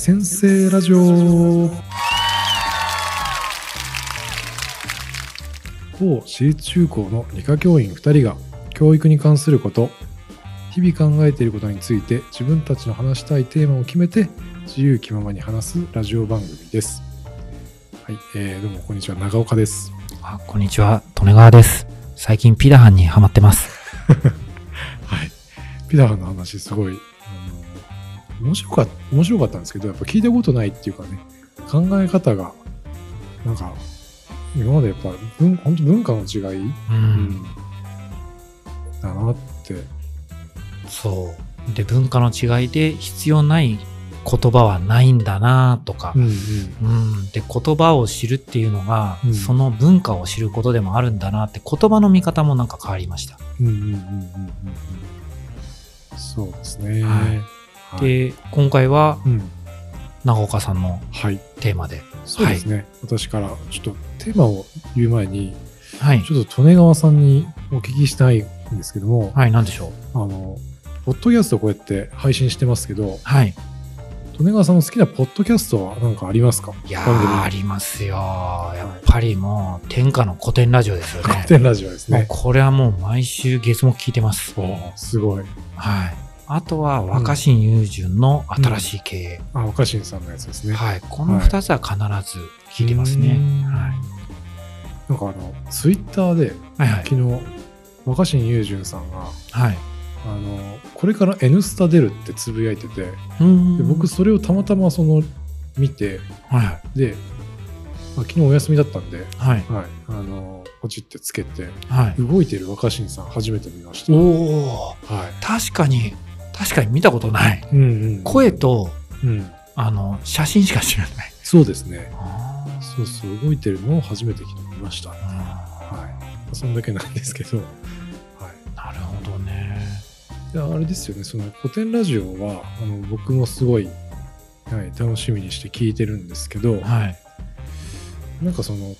先生ラジオ。某私立中高の理科教員2人が教育に関すること日々考えていることについて自分たちの話したいテーマを決めて自由気ままに話すラジオ番組です。はい、えー、どうもこんにちは。長岡です。あ、こんにちは、利根川です。最近ピダハンにハマってます。はい。ピダハンの話すごい面白かった面白かったんですけどやっぱ聞いたことないっていうかね考え方がなんか今までやっぱ文本当文化の違い、う。うんだなってそう。で、文化の違いで必要ない言葉はないんだなとかう、んうんうん。で、言葉を知るっていうのが、うんその文化を知ることでもあるんだなって、言葉の見方もなんか変わりました。うんうんうんうんうんうんそうですね。はいはい、で、今回はうん、長岡さんのはい、テーマで。そうですね、私からちょっとテーマを言う前に、はい。ちょっと利根川さんにお聞きしたいんですけども、はい、なんでしょう？あの、ポッドキャストこうやって配信してますけど、はい。利根川さんの好きなポッドキャストは何かありますか？いやありますよ。やっぱりもう、天下の古典ラジオですよね古。典ラジオですね。これはもう毎週月目聞いてます。すごい。はい。あとは、若新雄純の新しい経営。あ、若新さんのやつですね。はい。この二つは必ず聞いてますね。うんはい。なんかあの、ツイッターで、はいはい。昨日、若新雄純さんが、はい。あの、これから N スタ出るってつぶやいてて、で僕それをたまたまその見てはいはい。で、まあ、昨日お休みだったんで、はい。はい、あのポチってつけてはい。動いてる若新さん初めて見ました。おはお確かに、確かに見たことない。い、うんうん、声と、うん、あの、写真しか知らない。そうですね。そうそう動いてるのを初めて見ました。はあい、そんだけなんですけど、はい。ーなるほどね。であれですよね、その古典ラジオはあの僕もすごい、はい、楽しみにして聞いてるんですけど、はい。なんかその、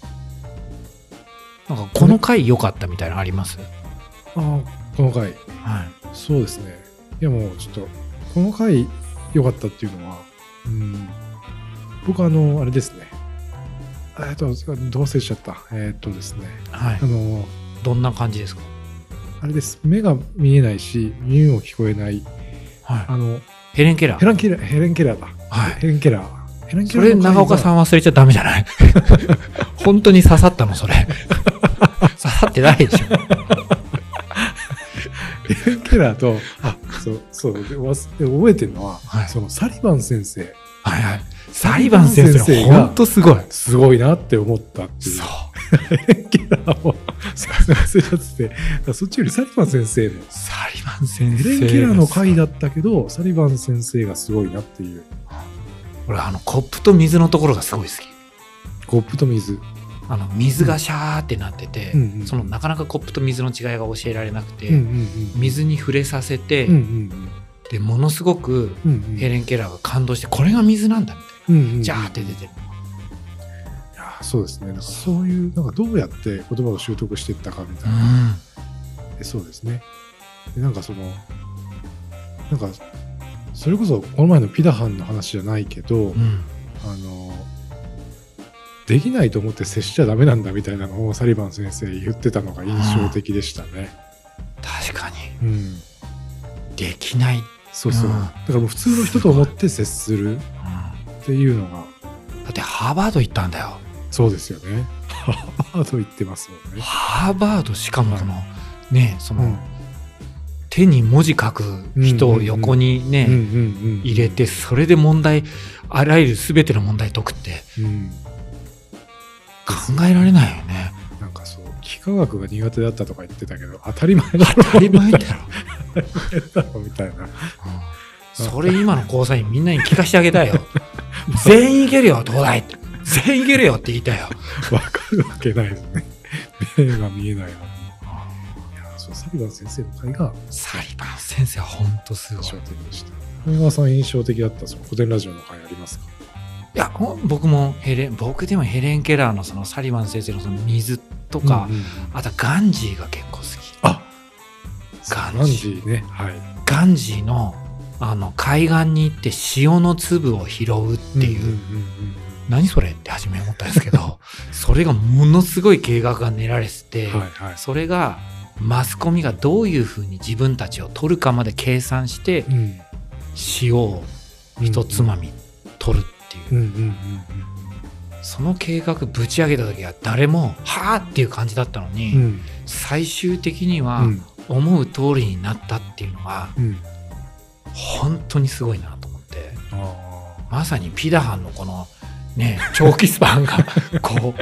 なんか、この回良かったみたいなのあります？ああ、この回、はい。そうですね。いやもうちょっと、この回良かったっていうのは、うん、僕あの、あれですね。えっと、どう忘れちゃった。えっとですね。はいあ。の、どんな感じですか？あれです。目が見えないし、耳も聞こえない。はあの、い。ヘレン・ケラー。ヘランケラー、ヘレンケラーだ。はいヘレンケラー。ヘレンケそれ、長岡さん。ん忘れちゃダメじゃない？本当に刺さったの、それ。刺さってないでしょ。ヘレンケラーと、あ、そう、そう、でわすで覚えてるのは、はいそのサリバン先生、はいはい。サリバン先生、本当すごい。すごいなって思ったっていう。そう。ケラーも、すいません忘れちゃってて、そっちよりサリバン先生の、サリバン先生。ヘレンケラーの回だったけど、サリバン先生がすごいなっていう。俺、あの、コップと水のところがすごい好き。コップと水。あの、水がシャーってなってて、うんうんその、なかなかコップと水の違いが教えられなくて、うんうん水に触れさせて、うんうんで、ものすごくうんうんうんヘレン・ケラーが感動して、これが水なんだみたいうんうんうんな。ジャーって出てる。いやそうですね。なんかそういう、なんかどうやって言葉を習得していったかみたいな。うん。でそうですね。でなんかその、なんか、それこそこの前のピダハンの話じゃないけど、うん。あの、できないと思って接しちゃダメなんだみたいなのをサリバン先生言ってたのが印象的でしたね。確かに。うん。できない。そうそう。うんだからもう普通の人と思って接するうんっていうのが、だってハーバード行ったんだよ。そうですよね。ハーバード言ってますもんね。ハーバードしかもこの、ねその、うん手に文字書く人を横にね、うんうんうん入れてそれで問題あらゆる全ての問題解くってうん。考えられないよね。なんかそう、幾何学が苦手だったとか言ってたけど、当たり前だ当たり前だろ。ろみたいな。うんそれ今の交際員みんなに聞かせてあげたいよ。全員いけるよ、東大って。全員いけるよって言いたいよ。わかるわけないですね。目が見えない。いや、そう、サリバン先生の回がサリバン先生は本当すごい。印象的でした。小川さん印象的だったその古典ラジオの回ありますか？いや、僕もヘレン、僕でもヘレン・ケラーのそのサリバン先生のその水とか、うんうんあとガンジーが結構好き。あガンジー。ガンジーね。はい。ガンジーのあの海岸に行って塩の粒を拾うっていう、んんん何それって初め思ったんですけど それがものすごい計画が練られてて、うんはいはい。それがマスコミがどういうふうに自分たちを取るかまで計算してうん。塩を一つまみ取るっていう、その計画ぶち上げた時は誰も「はあ!」っていう感じだったのに、うん。うん最終的にはうん。思う通りになったっていうのがうん。本当にすごいなと思って。あまさにピダハンのこのね長期スパンが こ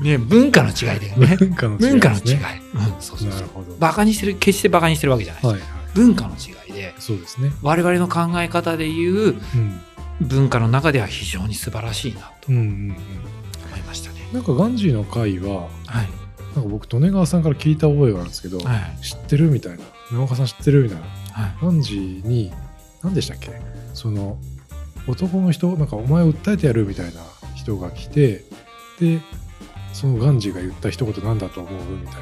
うね文化の違いだよね。ー文化の違い文化の違い、ですねうん、そうそうそう。バカにしてる決してバカにしてるわけじゃないです、はいはい。文化の違いでそうですね。我々の考え方でいううん文化の中では非常に素晴らしいなとうんうんうん。思いましたね。なんかガンジーの会ははい、なんか僕利根川さんから聞いた覚えがあるんですけど、はい、知ってるみたいな。長岡さん知ってるみたいな。はい、ガンジーに何でしたっけ？その男の人なんかお前を訴えてやるみたいな人が来てでそのガンジーが言った一言なんだと思うみたい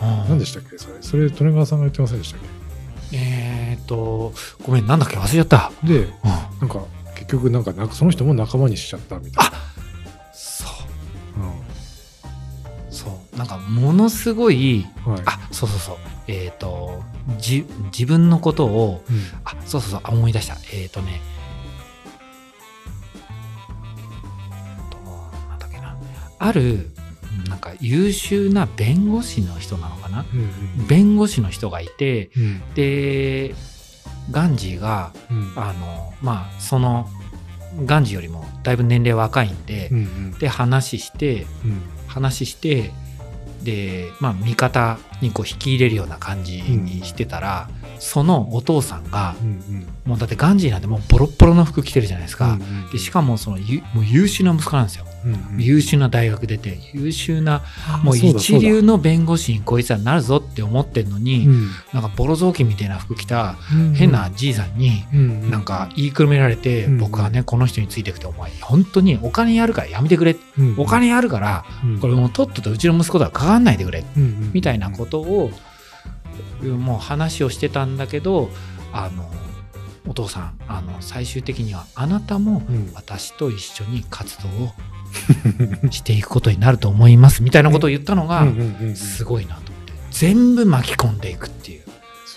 な。何でしたっけ？それ。それ利根川さんが言ってませんでしたっえーっと、ごめん、なんだっけ、忘れちゃった。けでうん、なんか結局なんかその人も仲間にしちゃったみたいな。そう、そう、なんかものすごい、うんはい。あ、そうそうそう、えーっと、じ、自分のことを、うん。あ、そうそうそう、あ思い出した。えーっとね、となんだっけな。ある、なんか優秀な弁護士の人なのかな。うん弁護士の人がいて、うんうん。で、ガンジーが、うん。あの、まあ、その、ガンジーよりもだいぶ年齢若いんで、うんうん。で、話して、うん。話して、で、まあ、味方にこう引き入れるような感じにしてたら、そのお父さんが、うんうん。もうだってガンジーなんてもうボロッボロの服着てるじゃないですか。うんうんでしかもそのゆもう優秀な息子なんですよ。優秀な大学出て、優秀な、もう一流の弁護士にこいつはなるぞって思ってんのに、うん。なんかボロ雑巾みたいな服着たうん変なじいさんに、なんか言いくるめられて、うん僕はね、この人についていくて、お前、本当にお金やるからやめてくれ。うんお金やるから、これもうとっととうちの息子とはかかんないでくれ。みたいなことを、もう話をしてたんだけど、あの、お父さん、あの、最終的にはあなたもうん。私と一緒に活動を していくことになると思います。みたいなことを言ったのがうん、うんうんうんすごいなと思って。全部巻き込んでいくっていう。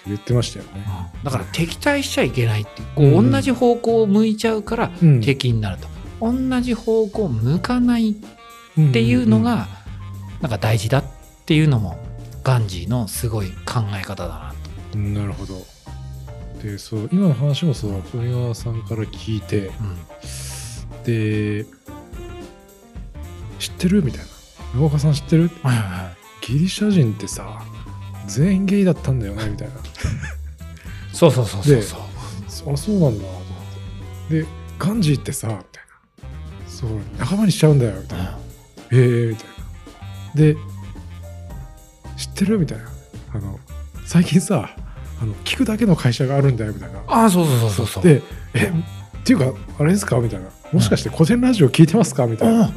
言ってましたよね。だから敵対しちゃいけないっていう。こう、うん同じ方向を向いちゃうからうん。敵になると、同じ方向を向かないっていうのがなんか大事だっていうのもガンジーのすごい考え方だなと、うんなるほど。でそう今の話もそう富川さんから聞いて。うん。で知ってる？みたいな。長岡さん知ってる？はいはいはい。ギリシャ人ってさ全員ゲイだったんだよねみたいな。そうそうそうそうそう。そあそうなんだと思って。でガンジーってさみたいな。そう仲間にしちゃうんだよみたいな。えー、みたいな。で知ってる？みたいな。あの最近さあの聞くだけの会社があるんだよみたいな。ああそうそうそうそうそう。でえっていうかあれですか？みたいな。もしかして古典ラジオ聞いてますか？みたいな。あ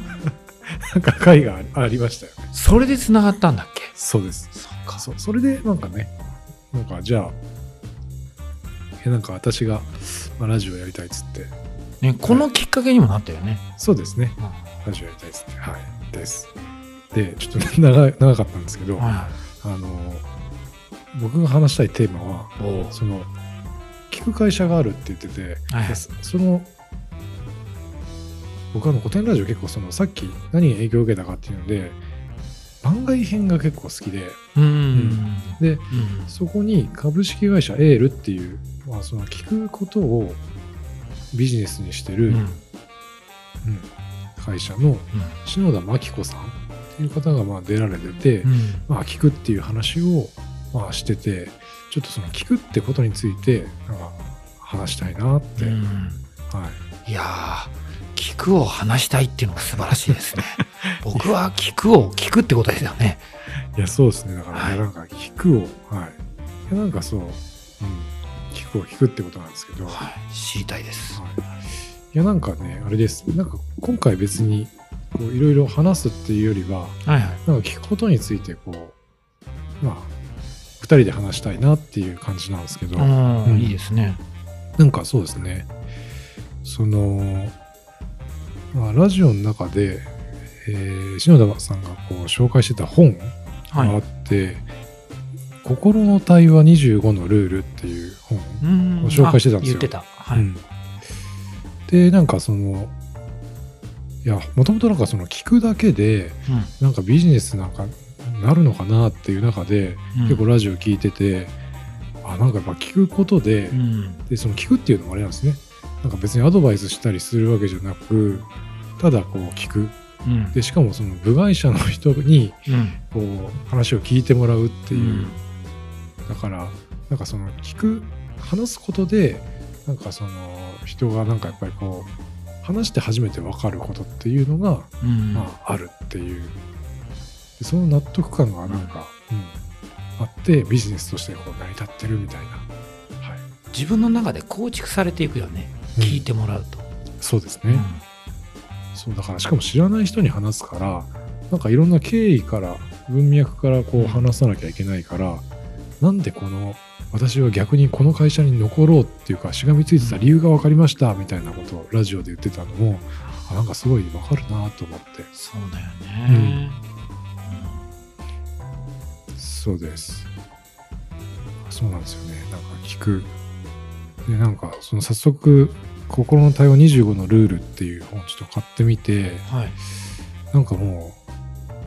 なんか会があありましたよ。ねそれでつながったんだっけ？そうです。そうか。そそれでなんかねなんかじゃあえなんか私が、まあ、ラジオやりたいっつって。ね、このきっかけにもなったよね、そうですね。うん。ラジオやりたいっつって。はい。です。でちょっと 長い長かったんですけど、はあの僕が話したいテーマはその聞く会社があるって言ってて、その僕あの古典ラジオ結構そのさっき何に影響を受けたかっていうので番外編が結構好きでうん。うん。でうんそこに株式会社エールっていう、まあ、その聞くことをビジネスにしてる、うん。うん会社の篠田真紀子さんっていう方がまあ出られてて、うん。まあ、聞くっていう話をまあしててちょっとその聞くってことについてなんか話したいなって、うん。はい。いやー聞くを話したいっていうのが素晴らしいですね。僕は聞くを聞くってことですよね。い、いやそうですね。だから、はい。なんか聞くをはい。なんかそう、うん、聞くを聞くってことなんですけど、はい。知りたいです。はい、いやなんかねあれです。なんか今回別にこういろいろ話すっていうよりははいはい。なんか聞くことについてこうまあ2人で話したいなっていう感じなんですけど、うんうん。いいですね。なんかそうですね。その、まあ、ラジオの中で、えー篠田さんがこう紹介してた本があはい。って、心の対話25のルールっていう本、うん。ご紹介してたんですよ。あ言ってた。はい、うん。でなんかそのいやもともとなんかその聞くだけでなんかビジネスなんかなるのかなっていう中で、うん。結構ラジオ聞いててあなんかやっぱ聞くことで,、うん。でその聞くっていうのもあれなんですねなんか別にアドバイスしたりするわけじゃなくただこう聞く。うん。でしかもその部外者の人にうん。こう話を聞いてもらうっていう、うん。だからなんかその聞く話すことでなんかその人がなんかやっぱりこう話して初めて分かることっていうのが、うん。まあ、あるっていう。でその納得感がなんか、うん。あってビジネスとしてこう成り立ってるみたいな、はい。自分の中で構築されていくよね。うん聞いてもらうと、そうですね、そうだからしかも知らない人に話すからなんかいろんな経緯から文脈からこう話さなきゃいけないからなんでこの私は逆にこの会社に残ろうっていうかしがみついてた理由が分かりましたみたいなことをラジオで言ってたのもあなんかすごい分かるなと思って。そうだよね、そうです。そうなんですよね。なんか聞くでなんかその早速「心の対話25のルール」っていう本ちょっと買ってみてはいなんかもう、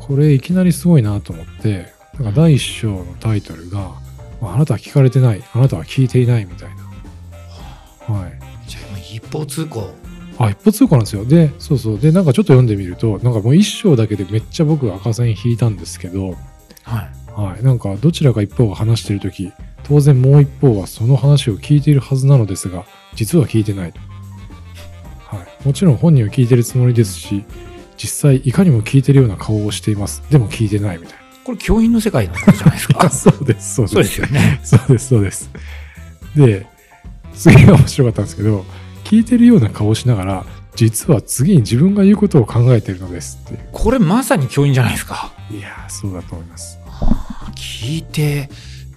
これいきなりすごいなと思って、なんか第一章のタイトルが、まああなたは聞かれてない、あなたは聞いていないみたいな。はい。じゃあもう一方通行あ、一歩通行なんですよ。で、そうそう。で、なんかちょっと読んでみると、なんかもう一章だけでめっちゃ僕赤線引いたんですけど、はいはい。なんかどちらか一方が話しているとき、当然もう一方はその話を聞いているはずなのですが、実は聞いてないと。はい。もちろん本人は聞いてるつもりですし、実際いかにも聞いてるような顔をしています。でも聞いてないみたいな。これ教員の世界のことじゃないですか？あそうです、そうです。そうですよねそうです、そうです。で、次が面白かったんですけど、聞いてるような顔をしながら、実は次に自分が言うことを考えてるのですっていう。これまさに教員じゃないですか？いやー、そうだと思います。聞いて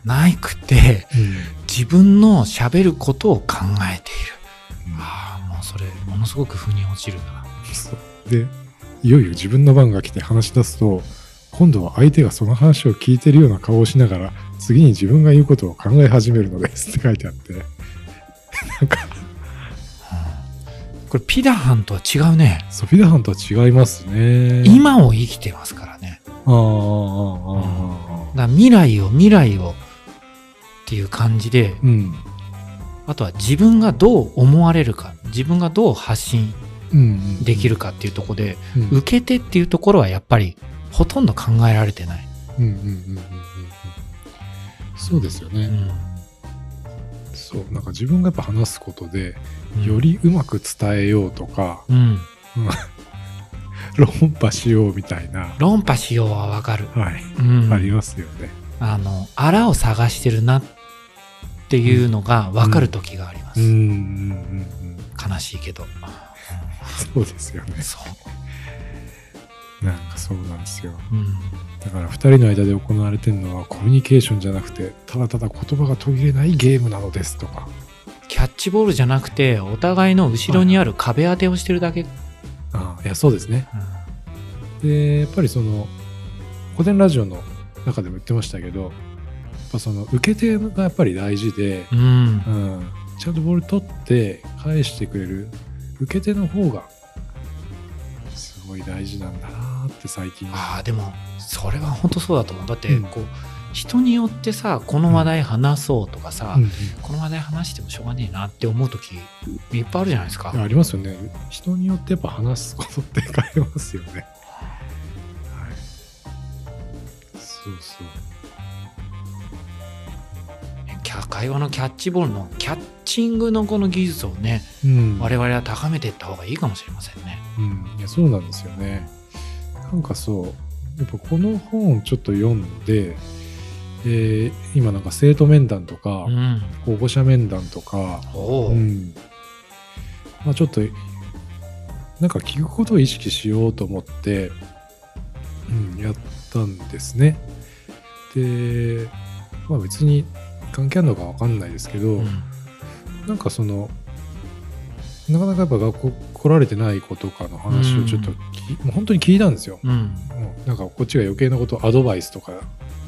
ないくてうん。自分の喋ることを考えている。ああもうそれものすごく腑に落ちるな。そう。で、いよいよ自分の番が来て話し出すと、今度は相手がその話を聞いてるような顔をしながら、次に自分が言うことを考え始めるのですって書いてあって、なんか、これピダハンとは違うね。ソフィダハンとは違いますね。今を生きてますからね。ああ、ああ、ああ、ああ。だ未来を未来をっていう感じでうん。あとは自分がどう思われるか自分がどう発信うん。できるかっていうところで、うん。うん。受け手っていうところはやっぱりほとんど考えられてない、うん。うん。うん。うん。そうですよね。うんそう。なんか自分がやっぱ話すことで、うんよりうまく伝えようとか、うん、論破しようみたいな、論破しようはわかる、はい。うんありますよね。あのあらを探してるなっていうのが分かる時があります、うん。うん。うん。うん。悲しいけど、そうですよね。そう、なんかそうなんですよ。うん、だから二人の間で行われてるのはコミュニケーションじゃなくて、ただただ言葉が途切れないゲームなのですとか。キャッチボールじゃなくてお互いの後ろにある壁当てをしてるだけ、ああ、いや、そうですね。うんでやっぱりその古典ラジオの中でも言ってましたけどやっぱその受け手がやっぱり大事で、うん。うん、ちゃんとボール取って返してくれる受け手の方がすごい大事なんだなって最近。ああでもそれは本当そうだと思う。だってうん。こう、人によってさこの話題話そうとかさ、うんうん。この話題話してもしょうがねえなって思う時いっぱいあるじゃないですか。ありますよね。人によってやっぱ話すことって変えますよねそうそう会話のキャッチボールのキャッチングのこの技術をねうん我々は高めていった方がいいかもしれませんね。うん、いやそうなんですよね。なんかそう、やっぱこの本ちょっと読んで、えー今なんか生徒面談とか、うん、保護者面談とか、うん、まあちょっと、なんか聞くことを意識しようと思って、うん、やったんですね。で、まあ別に関係あるのかわかんないですけど、うん。なんかそのなかなかやっぱ学校来られてない子とかの話をちょっとき、もう本当に聞いたんですよ。うん。なんかこっちが余計なことアドバイスとか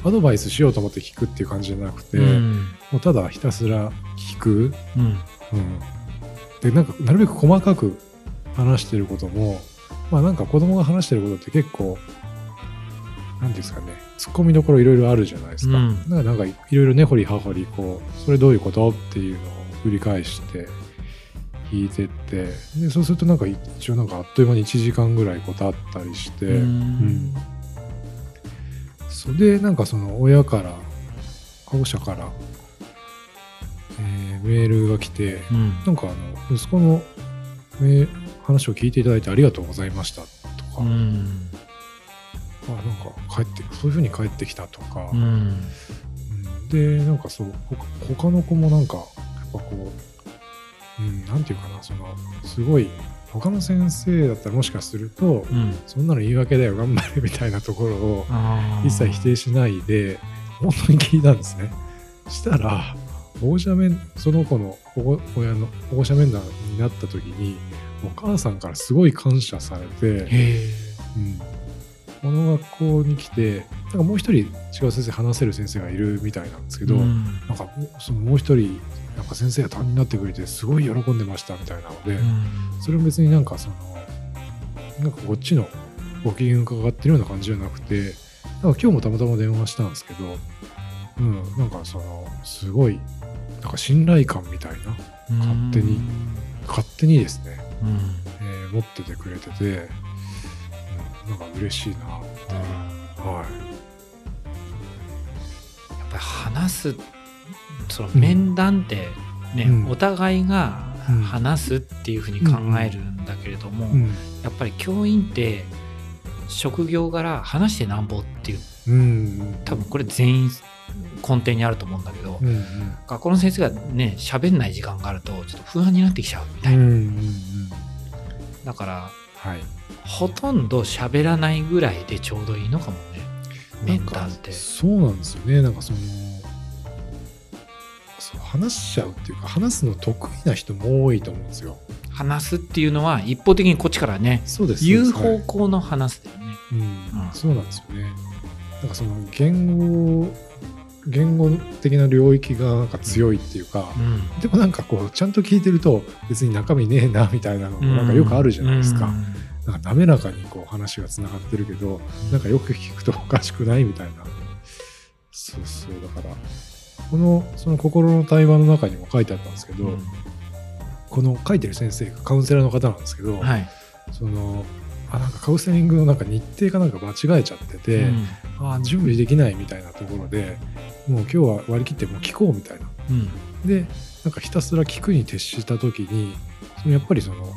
アドバイスしようと思って聞くっていう感じじゃなくて、うん。もうただひたすら聞く、うん。うん、でなんかなるべく細かく話してることもまあなんか子供が話してることって結構なんていうんですかねツッコミどころいろいろあるじゃないですか。うん。だからなんかいろいろ根掘り葉掘りこうそれどういうこと？っていうのを繰り返して聞いてって。でそうするとなんか一応なんかあっという間に1時間ぐらいこう経ったりして、うん。うん。それでなんかその親から保護者から、えーメールが来て、うん。なんかあの息子のめ話を聞いていただいてありがとうございましたとか、うんあなんか帰ってそういうふうに帰ってきたとか、うん。うん。でなんかそう他の子もなんかやっぱこう、うん、なんていうかなそのすごい他の先生だったらもしかすると、うん。そんなの言い訳だよ頑張れみたいなところを一切否定しないで本当に聞いたんですね。したら保護者面その子の保護親の保護者面談になった時にお母さんからすごい感謝されて、うん、この学校に来てなんかもう一人違う先生話せる先生がいるみたいなんですけど、うん。なんかそのもう一人なんか先生が担任になってくれてすごい喜んでましたみたいなので、うん。それも別になんかそのなんかこっちのご機嫌伺ってるような感じじゃなくてなんか今日もたまたま電話したんですけど、うん、なんかそのすごいなんか信頼感みたいな勝手に勝手にですね、うん。えー持っててくれてて、うん、なんか嬉しいな。ってはい。やっぱり話すその面談ってね、うん。お互いがうん。話すっていうふうに考えるんだけれども、うん。やっぱり教員って職業柄話してなんぼっていう。うん。多分これ全員根底にあると思うんだけど、うんうん。学校の先生がね喋んない時間があるとちょっと不安になってきちゃうみたいな、うんうんうん。だからはい。ほとんど喋らないぐらいでちょうどいいのかもね。面談ってそうなんですよね。なんかそのそう話しちゃうっていうか話すの得意な人も多いと思うんですよ。話すっていうのは一方的にこっちからねそうです言う方向の話すだよね、うん。うん。そうなんですよね。なんかその言語言語的な領域がなんか強いっていうか、うん。でもなんかこうちゃんと聞いてると別に中身ねえなみたいなのもなんかよくあるじゃないですか、うん。なんか滑らかにこう話がつながってるけどなんかよく聞くとおかしくないみたいな。そうそう。だからこのその心の対話の中にも書いてあったんですけど、うん。この書いてる先生がカウンセラーの方なんですけど、はい、そのあなんかカウンセリングのなんか日程かなんか間違えちゃってて、うん。あ準備できないみたいなところでもう今日は割り切ってもう聞こうみたいな。うん。でなんかひたすら聞くに徹した時にそのやっぱりその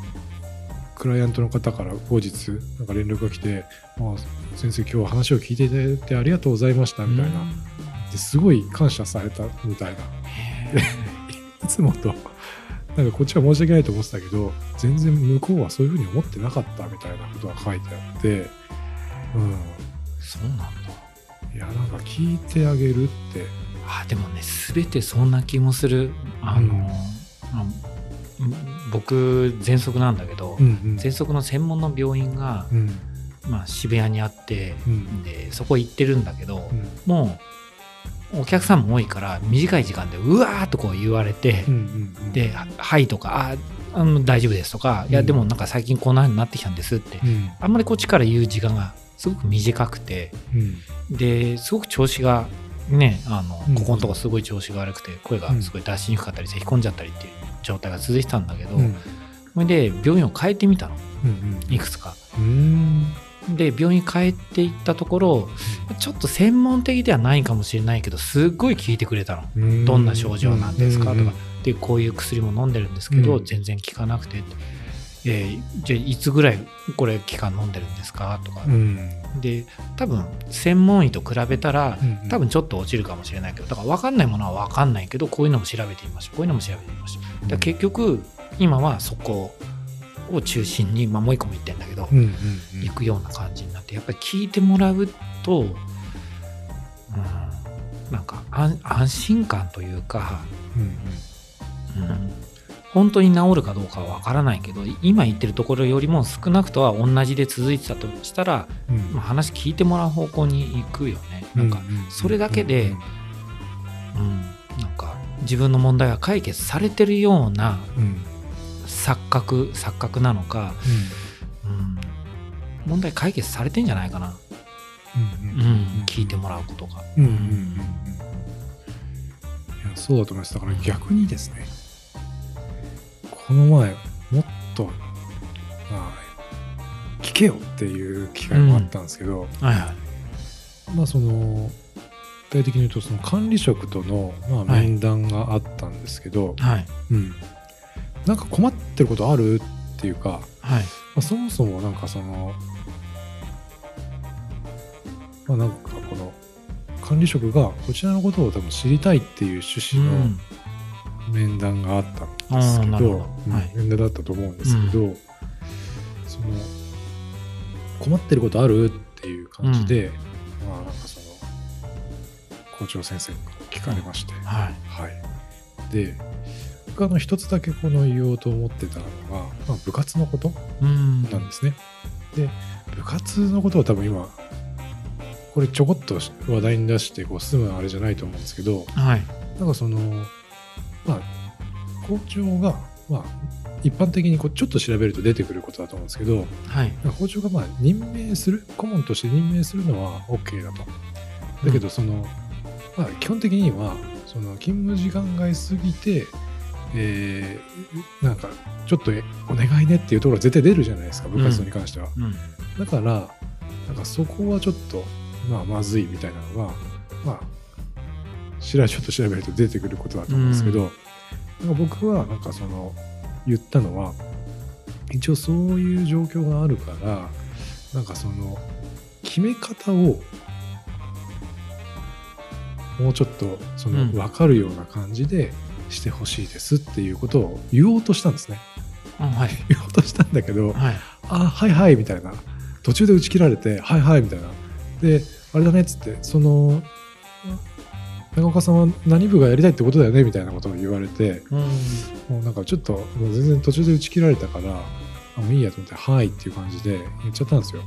クライアントの方から後日なんか連絡が来て「あ先生今日は話を聞いていただいてありがとうございました」みたいな、ですごい感謝されたみたいな。へ いつもとなんかこっちは申し訳ないと思ってたけど全然向こうはそういうふうに思ってなかったみたいなことが書いてあってうん。ーそうなんだ。いやなんか聞いてあげるって。あでもね全てそんな気もする。あの、うん。あ僕喘息なんだけど、うんうん。喘息の専門の病院が、うん。まあ、渋谷にあって、うん。でそこ行ってるんだけど、うん。もうお客さんも多いから短い時間でうわーっとこう言われて、うんうんうん。で「はい」とか「ああの大丈夫です」とか「いやうんでもなんか最近こんな風になってきたんです」ってうん。あんまりこっちから言う時間がすごく短くてうん。ですごく調子がねあの、うん。ここのとこすごい調子が悪くて声がすごい出しにくかったり咳き込んじゃったりっていう状態が続いてたんだけど、うん。それで病院を変えてみたの。うんいくつか。うんで病院変えていったところちょっと専門的ではないかもしれないけどすっごい聞いてくれたの。うん。どんな症状なんですか？とうんか、でこういう薬も飲んでるんですけど、うん。全然効かなくて、えーじゃあいつぐらいこれ期間飲んでるんですか？とか、うん。で多分専門医と比べたらうん多分ちょっと落ちるかもしれないけどだから分かんないものは分かんないけどこういうのも調べてみましょう。こういうのも調べてみましょう。だ結局今はそこを中心に、まあ、もう一個も言ってんだけど、うんうんうん。行くような感じになってやっぱり聞いてもらうと、うん、なんか安安心感というか、うんうん。うん、本当に治るかどうかは分からないけど今言ってるところよりも少なくとは同じで続いてたとしたら、うん。まあ、話聞いてもらう方向に行くよね。なんかそれだけでうん、なんか自分の問題が解決されてるような錯覚錯覚なのか、うん、問題解決されてんじゃないかな、うんうん、聞いてもらうことが。うんうんうんうん。いやそうだと思います。だから逆にですね。この前もっとまあ聞けよっていう機会もあったんですけど、はいはい。まあその具体的に言うとその管理職との、まあ、はい。面談があったんですけど、はい。うん、なんか困ってることあるっていうか、まはい。あ、そもそもなんかそのまあなんかこの管理職がこちらのことを多分知りたいっていう趣旨の面談があったんですけど、うんはい。面談だったと思うんですけど、その困ってることあるっていう感じで、まあなんかその校長先生に聞かれまして、はい。はい。で、僕あの一つだけこの言おうと思ってたのが、まあ、部活のことうんなんですね。で、部活のことは多分今、これちょこっと話題に出してこう済むあれじゃないと思うんですけど、はいなんかその、まあ、校長が、まあ、一般的にこうちょっと調べると出てくることだと思うんですけど、はい校長がまあ任命する、顧問として任命するのは OK だと。だけど、その、まあ、基本的には、その勤務時間外すぎて、えーなんか、ちょっとお願いねっていうところが絶対出るじゃないですか、部活動に関しては。うん。だから、なんかそこはちょっと、まあ、まずいみたいなのが、まあ、しらちょっと調べると出てくることだと思うんですけど、なんか僕は、なんかその、言ったのは、一応そういう状況があるから、なんかその、決め方を、もうちょっと、その、うん。分かるような感じでしてほしいですっていうことを言おうとしたんですね。あはい。言おうとしたんだけど、はい。あはいはいみたいな。途中で打ち切られてはいはいみたいな。であれだねっつってその長岡さんは何部がやりたいってことだよねみたいなことを言われてうん。もうなんかちょっともう全然途中で打ち切られたからあもういいやと思ってはいっていう感じで言っちゃったんですよ。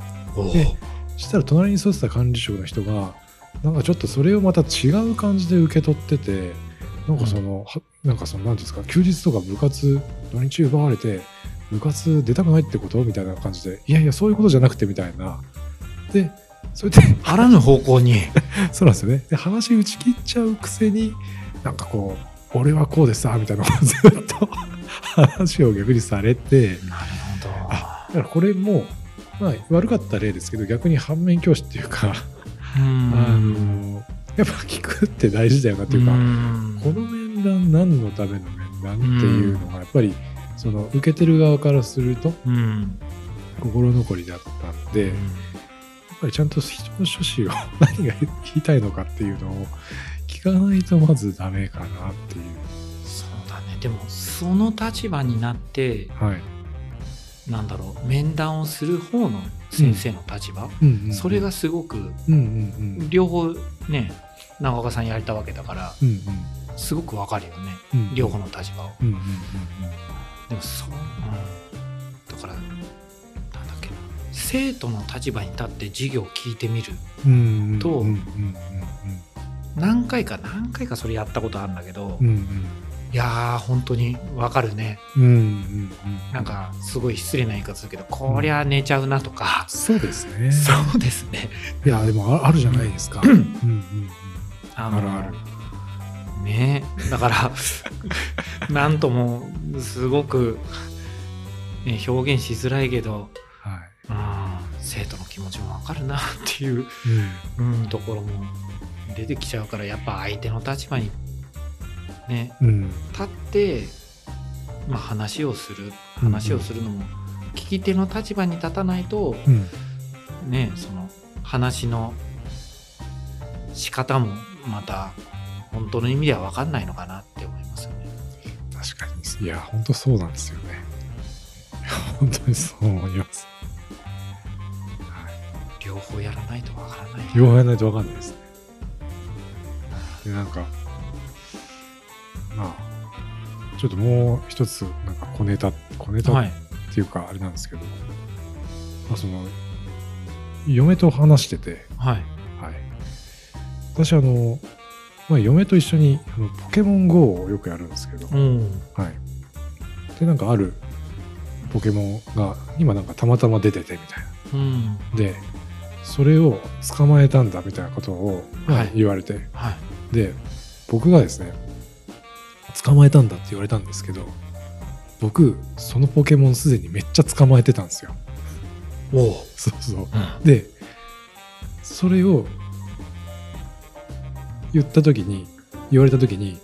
でしたら隣に座ってた管理職の人がなんかちょっとそれをまた違う感じで受け取っててなんかその、はなんかその何ですか休日とか部活土日奪われて部活出たくないってことみたいな感じでいやいやそういうことじゃなくてみたいな。でそれであらぬ方向に。そうなんですよね。で話打ち切っちゃうくせになんかこう俺はこうでさみたいなずっと 話を逆にされてなるほあだからこれもまあ悪かった例ですけど逆に反面教師っていうかあのやっぱ聞くって大事だよなっていうか、ん。この面談何のための面談っていうのがやっぱりその受けてる側からするとうん。心残りだったんで、やっぱりちゃんと人の趣旨を何が言いたいのかっていうのを聞かないとまずダメかなっていう。そうだね。でもその立場になってはい。なんだろう面談をする方の先生の立場、うん。うんうんそれがすごくうんうんうん。両方ね長岡さんやれたわけだからうんすごくわかるよね。うん。うん両方の立場を。うんうんうんでもそう、うん、だからなんだっけな。生徒の立場に立って授業を聞いてみるうんうんとうんうん何回か何回かそれやったことあるんだけど、うんうん。いやー本当にわかるね。うんうんうんうん。なんかすごい失礼な言い方するけどこりゃ寝ちゃうなとか、そうですね。そうですね。いやでもああるじゃないですか。うん。うんうんああるあるね。だから なんともすごく、ね、表現しづらいけど、はい。うん、生徒の気持ちもわかるなっていう、うん。うん、ところも出てきちゃうからやっぱ相手の立場にねうん。立って、まあ、話をする話をするのも聞き手の立場に立たないと、うん。ねその話の仕方もまた本当の意味では分かんないのかなって思いますよね。確かに。いや、本当そうなんですよね。本当にそう思います。両方やらないと分からない。両方やらないと分かんないですね。で、なんか、まあ、ちょっともう一つなんか小ネタ小ネタっはいていうかあれなんですけど、まあ、その嫁と話してて、はいはい、私あの、まあ、嫁と一緒にあのポケモン GO をよくやるんですけど、うん。はい、でなんかあるポケモンが今なんかたまたま出ててみたいうん。なでそれを捕まえたんだみたいなことを、言われて。はい。で僕がですね捕まえたんだって言われたんですけど僕そのポケモンすでにめっちゃ捕まえてたんですよ。おお、そうそう。うん。でそれを言った時に言われた時に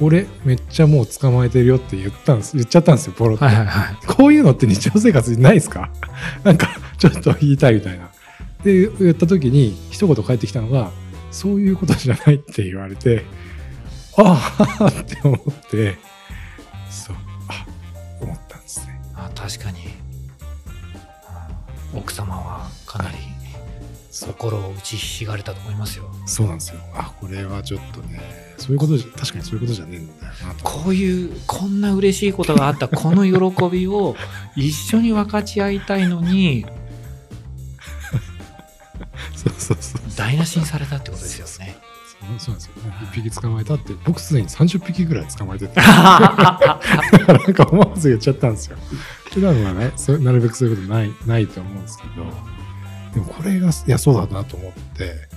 俺めっちゃもう捕まえてるよって言ったんです言っちゃったんですよポロって、はいはいはい。こういうのって日常生活にないですか？なんかちょっと言いたいみたいな。で言った時に一言返ってきたのがそういうことじゃないって言われてああって思ってそうあ思ったんですね。あ確かに、うん奥様はかなりそう心を打ちひしがれたと思いますよ。そうなんですよ。あこれはちょっとねそういうことじゃ確かにそういうことじゃねえんだよなと。こういうこんな嬉しいことがあったこの喜びを 一緒に分かち合いたいのに そうそうそう台無しにされたってことですよね。そうなんですよ一匹捕まえたって僕すでに30匹ぐらい捕まえてて。なんか思わず言っちゃったんですよ。普段はねなるべくそういうことないないと思うんですけどでもこれがいやそうだなと思って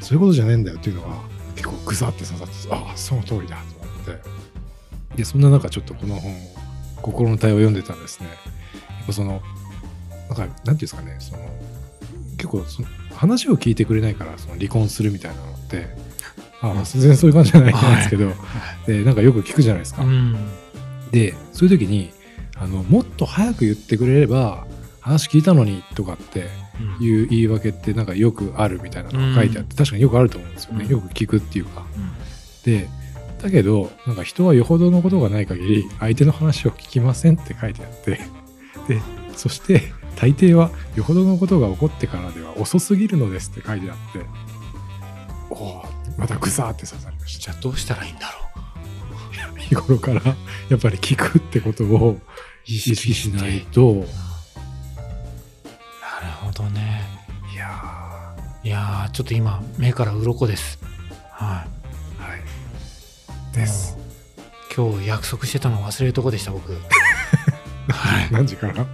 そういうことじゃねえんだよっていうのが結構グサって刺さってああその通りだと思って。でそんな中ちょっとこの本を心の対応を読んでたんですね。やっぱそのなんかなんていうんですかねその結構その話を聞いてくれないからその離婚するみたいなのってあうん。全然そういう感じじゃないんですけど、でなんかよく聞くじゃないですか、うん。でそういう時にあのもっと早く言ってくれれば話聞いたのにとかってうんいう言い訳ってなんかよくあるみたいなのが書いてあって、確かによくあると思うんですよね、うん。よく聞くっていうか。でだけどなんか人はよほどのことがない限り相手の話を聞きませんって書いてあって でそして大抵はよほどのことが起こってからでは遅すぎるのですって書いてあっておおまたグサーって刺さりました。じゃあどうしたらいいんだろう。日頃からやっぱり聞くってことを意識しないとどね。いやいやーちょっと今目から鱗です。はーはい。いです。今日約束してたの忘れるとこでした僕。は い何時から？い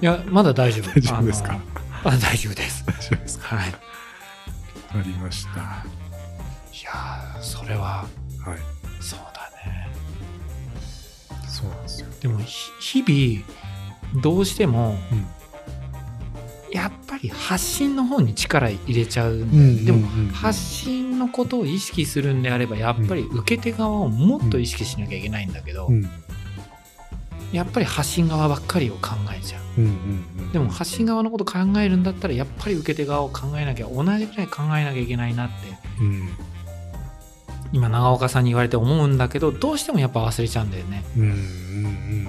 やまだ大丈夫。大丈夫ですか？あ大丈夫です。大丈夫ですか？はい。いありました。やーそれははい。そうだね。そうなんですよ。でもひ日々どうしてもうんやっぱり発信の方に力入れちゃううんでもうんうん。発信のことを意識するんであればやっぱり受け手側をもっと意識しなきゃいけないんだけど、うん。やっぱり発信側ばっかりを考えちゃう。うんうんうん。でも発信側のこと考えるんだったらやっぱり受け手側を考えなきゃ同じくらい考えなきゃいけないなって。うん。今長岡さんに言われて思うんだけどどうしてもやっぱ忘れちゃうんだよね、うんうんうん。うん。い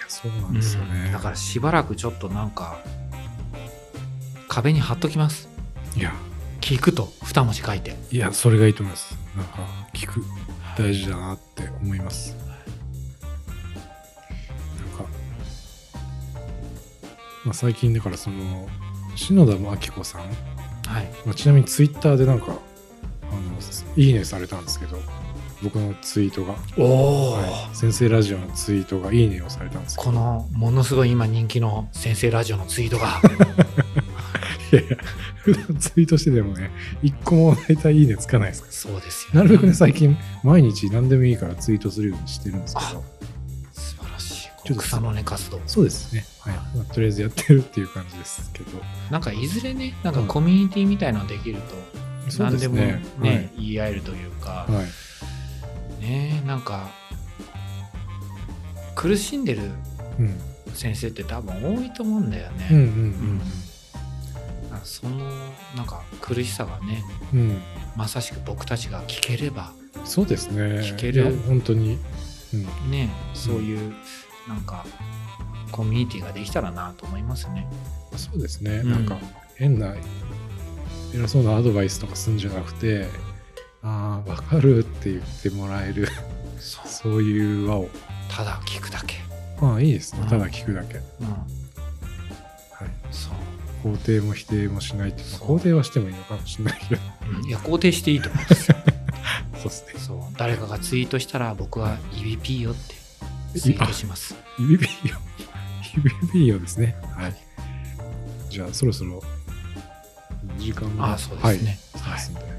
やそうなんですよね。うん。だからしばらくちょっとなんか壁に貼っときます。いや。聞くと二文字書いて。いやそれがいいと思います。なんか聞く。大事だなって思います。なんか、まあ、最近だからその篠田真希子さん、はい。まあ、ちなみにツイッターでなんかあのいいねされたんですけど僕のツイートが、おお、はい、先生ラジオのツイートがいいねをされたんですこのものすごい今人気の先生ラジオのツイートが 普段 ツイートしててもね一個も大体いいねつかないですかそうですよ、らなるべくね最近毎日何でもいいからツイートするようにしてるんですけど素晴らしいちょっと草の根活動そうですね。はい。まあ、とりあえずやってるっていう感じですけど。なんかいずれねなんかコミュニティみたいなのできると何ですもねね。言い合えるというか、はい。はい。ねなんか苦しんでるうん。先生って多分多いと思うんだよね。うんううんんなんかそのなんか苦しさがねうんうん。まさしく僕たちが聞ければそうですね。聞ける本当に。うん。ねそういうなんかコミュニティができたらなと思いますね。そうですね。うんなんか、変な、偉そうなアドバイスとかするんじゃなくて、ああ、わかるって言ってもらえるそういう輪をただ聞くだけまあいいですねうんただ聞くだけ、はい、うん肯定も否定もしないって肯定はしてもいいのかもしれないけど。うん。いや肯定していいと思うんです。よ そうですね。そう誰かがツイートしたら僕は EBP よってツイートします。指ピーヨ指ピーヨですね。はい。じゃあそろそろ2時間もあそうですね。はい、してますんではい。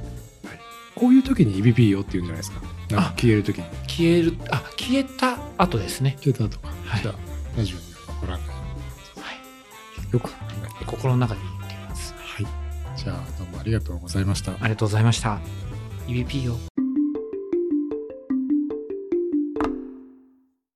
こういう時に指ピーヨって言うんじゃないですか？なんか消える時に。消えるあ消えた後ですね。消えたとか、はい。じゃあラジオには残らないはいよく心の中に入れています。はい。じゃあどうもありがとうございました。ありがとうございました。EBP よ